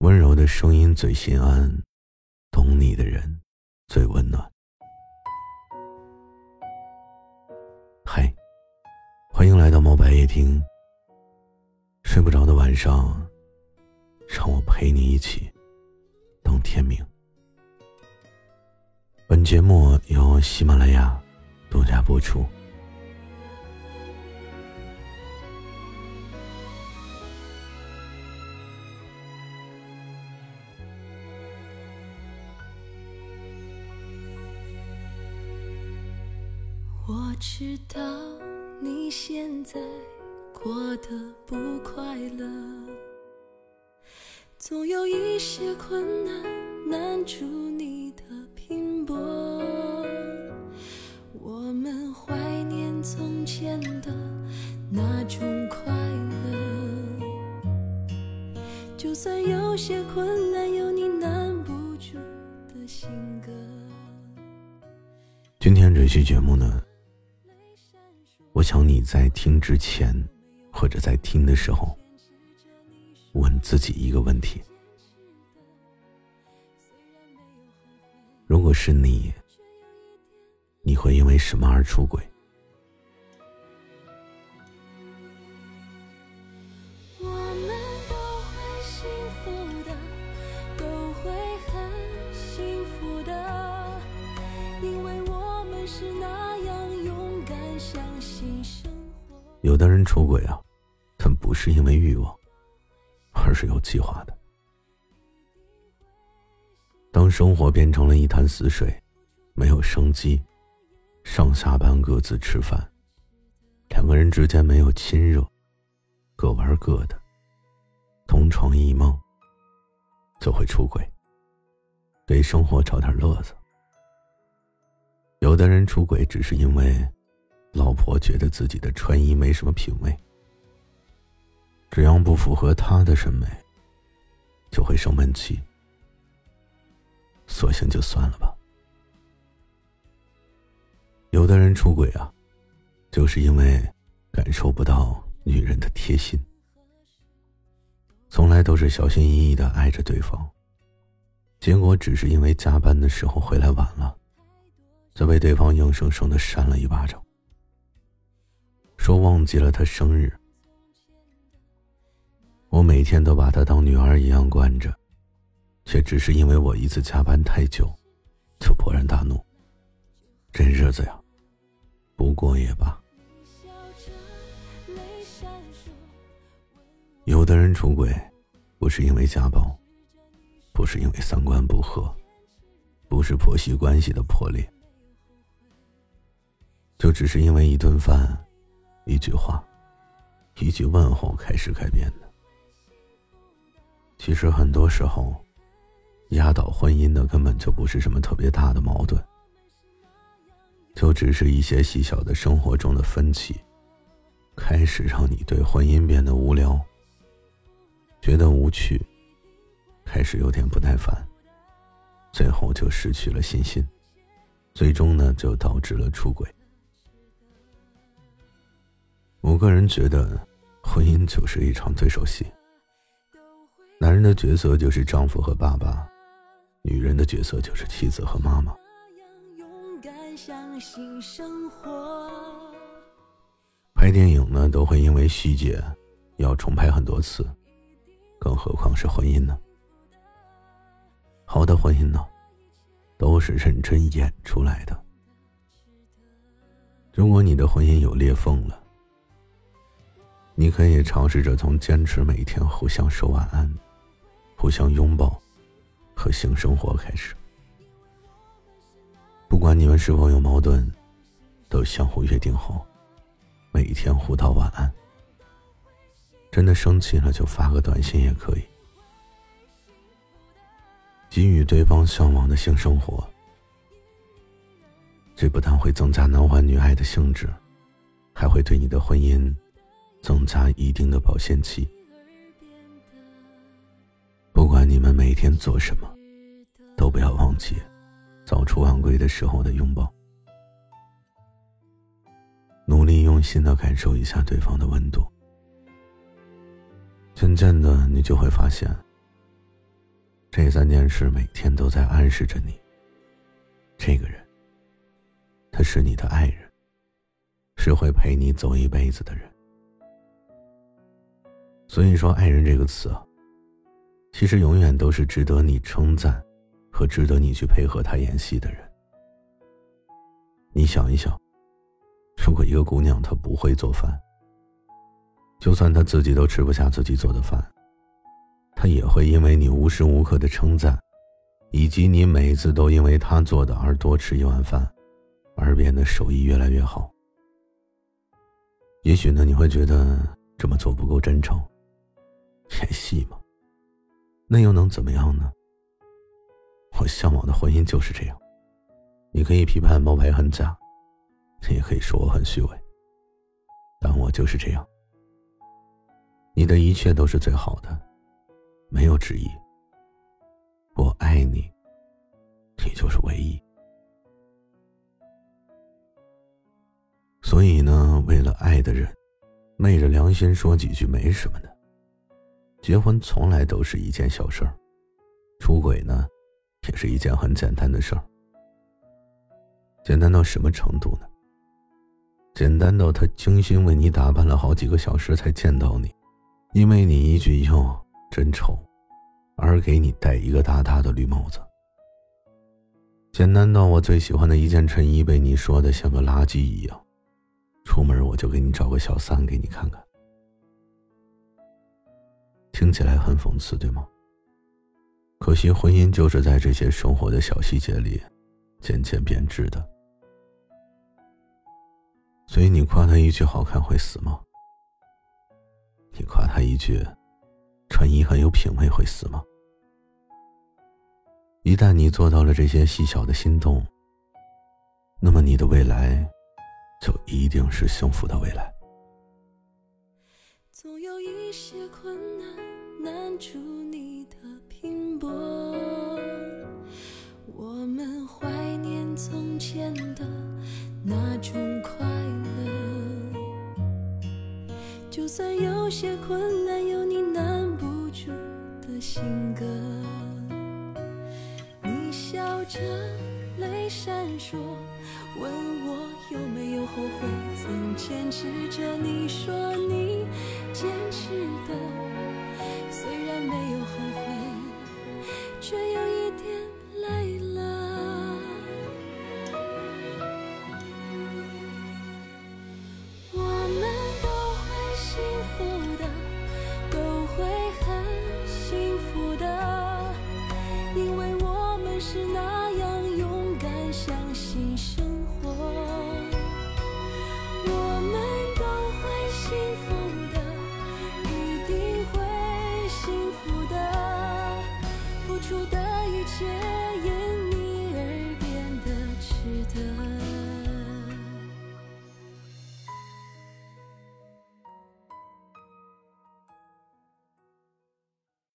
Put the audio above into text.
温柔的声音最心安，懂你的人最温暖。嗨，欢迎来到猫白夜听。睡不着的晚上，让我陪你一起等天明。本节目由喜马拉雅独家播出。知道你现在过得不快乐，总有一些困难难住你的拼搏。我们怀念从前的那种快乐，就算有些困难有你难不住的性格。今天这期节目呢？我想你在听之前，或者在听的时候，问自己一个问题：如果是你，你会因为什么而出轨？有的人出轨啊，他不是因为欲望，而是有计划的。当生活变成了一潭死水，没有生机，上下班各自吃饭，两个人之间没有亲热，各玩各的，同床异梦，就会出轨，给生活找点乐子。有的人出轨只是因为。老婆觉得自己的穿衣没什么品味，只要不符合她的审美，就会生闷气，索性就算了吧。有的人出轨啊，就是因为感受不到女人的贴心，从来都是小心翼翼的爱着对方，结果只是因为加班的时候回来晚了，就被对方硬生生的扇了一巴掌。说忘记了她生日，我每天都把她当女儿一样惯着，却只是因为我一次加班太久，就勃然大怒。这日子呀，不过也罢。有的人出轨，不是因为家暴，不是因为三观不合，不是婆媳关系的破裂，就只是因为一顿饭。一句话，一句问候开始改变的。其实很多时候，压倒婚姻的根本就不是什么特别大的矛盾，就只是一些细小的生活中的分歧，开始让你对婚姻变得无聊，觉得无趣，开始有点不耐烦，最后就失去了信心，最终呢，就导致了出轨。我个人觉得，婚姻就是一场对手戏。男人的角色就是丈夫和爸爸，女人的角色就是妻子和妈妈。拍电影呢，都会因为细节要重拍很多次，更何况是婚姻呢？好的婚姻呢，都是认真演出来的。如果你的婚姻有裂缝了，你可以尝试着从坚持每天互相说晚安、互相拥抱和性生活开始。不管你们是否有矛盾，都相互约定好，每一天互道晚安。真的生气了就发个短信也可以，给予对方向往的性生活。这不但会增加男欢女爱的性质，还会对你的婚姻。增加一定的保鲜期。不管你们每天做什么，都不要忘记早出晚归的时候的拥抱。努力用心的感受一下对方的温度，渐渐的，你就会发现，这三件事每天都在暗示着你，这个人，他是你的爱人，是会陪你走一辈子的人。所以说，爱人这个词啊，其实永远都是值得你称赞和值得你去配合他演戏的人。你想一想，如果一个姑娘她不会做饭，就算她自己都吃不下自己做的饭，她也会因为你无时无刻的称赞，以及你每次都因为她做的而多吃一碗饭，而变得手艺越来越好。也许呢，你会觉得这么做不够真诚。演戏吗？那又能怎么样呢？我向往的婚姻就是这样。你可以批判冒牌很假，你也可以说我很虚伪，但我就是这样。你的一切都是最好的，没有之一。我爱你，你就是唯一。所以呢，为了爱的人，昧着良心说几句没什么的。结婚从来都是一件小事儿，出轨呢，也是一件很简单的事儿。简单到什么程度呢？简单到他精心为你打扮了好几个小时才见到你，因为你一句“哟，真丑”，而给你戴一个大大的绿帽子。简单到我最喜欢的一件衬衣被你说的像个垃圾一样，出门我就给你找个小三给你看看。听起来很讽刺，对吗？可惜婚姻就是在这些生活的小细节里渐渐变质的。所以你夸他一句好看会死吗？你夸他一句穿衣很有品味会死吗？一旦你做到了这些细小的心动，那么你的未来就一定是幸福的未来。些困难。难住你的拼搏，我们怀念从前的那种快乐。就算有些困难，有你难不住的性格。你笑着，泪闪烁，问我有没有后悔，曾坚持着。你说你坚持的。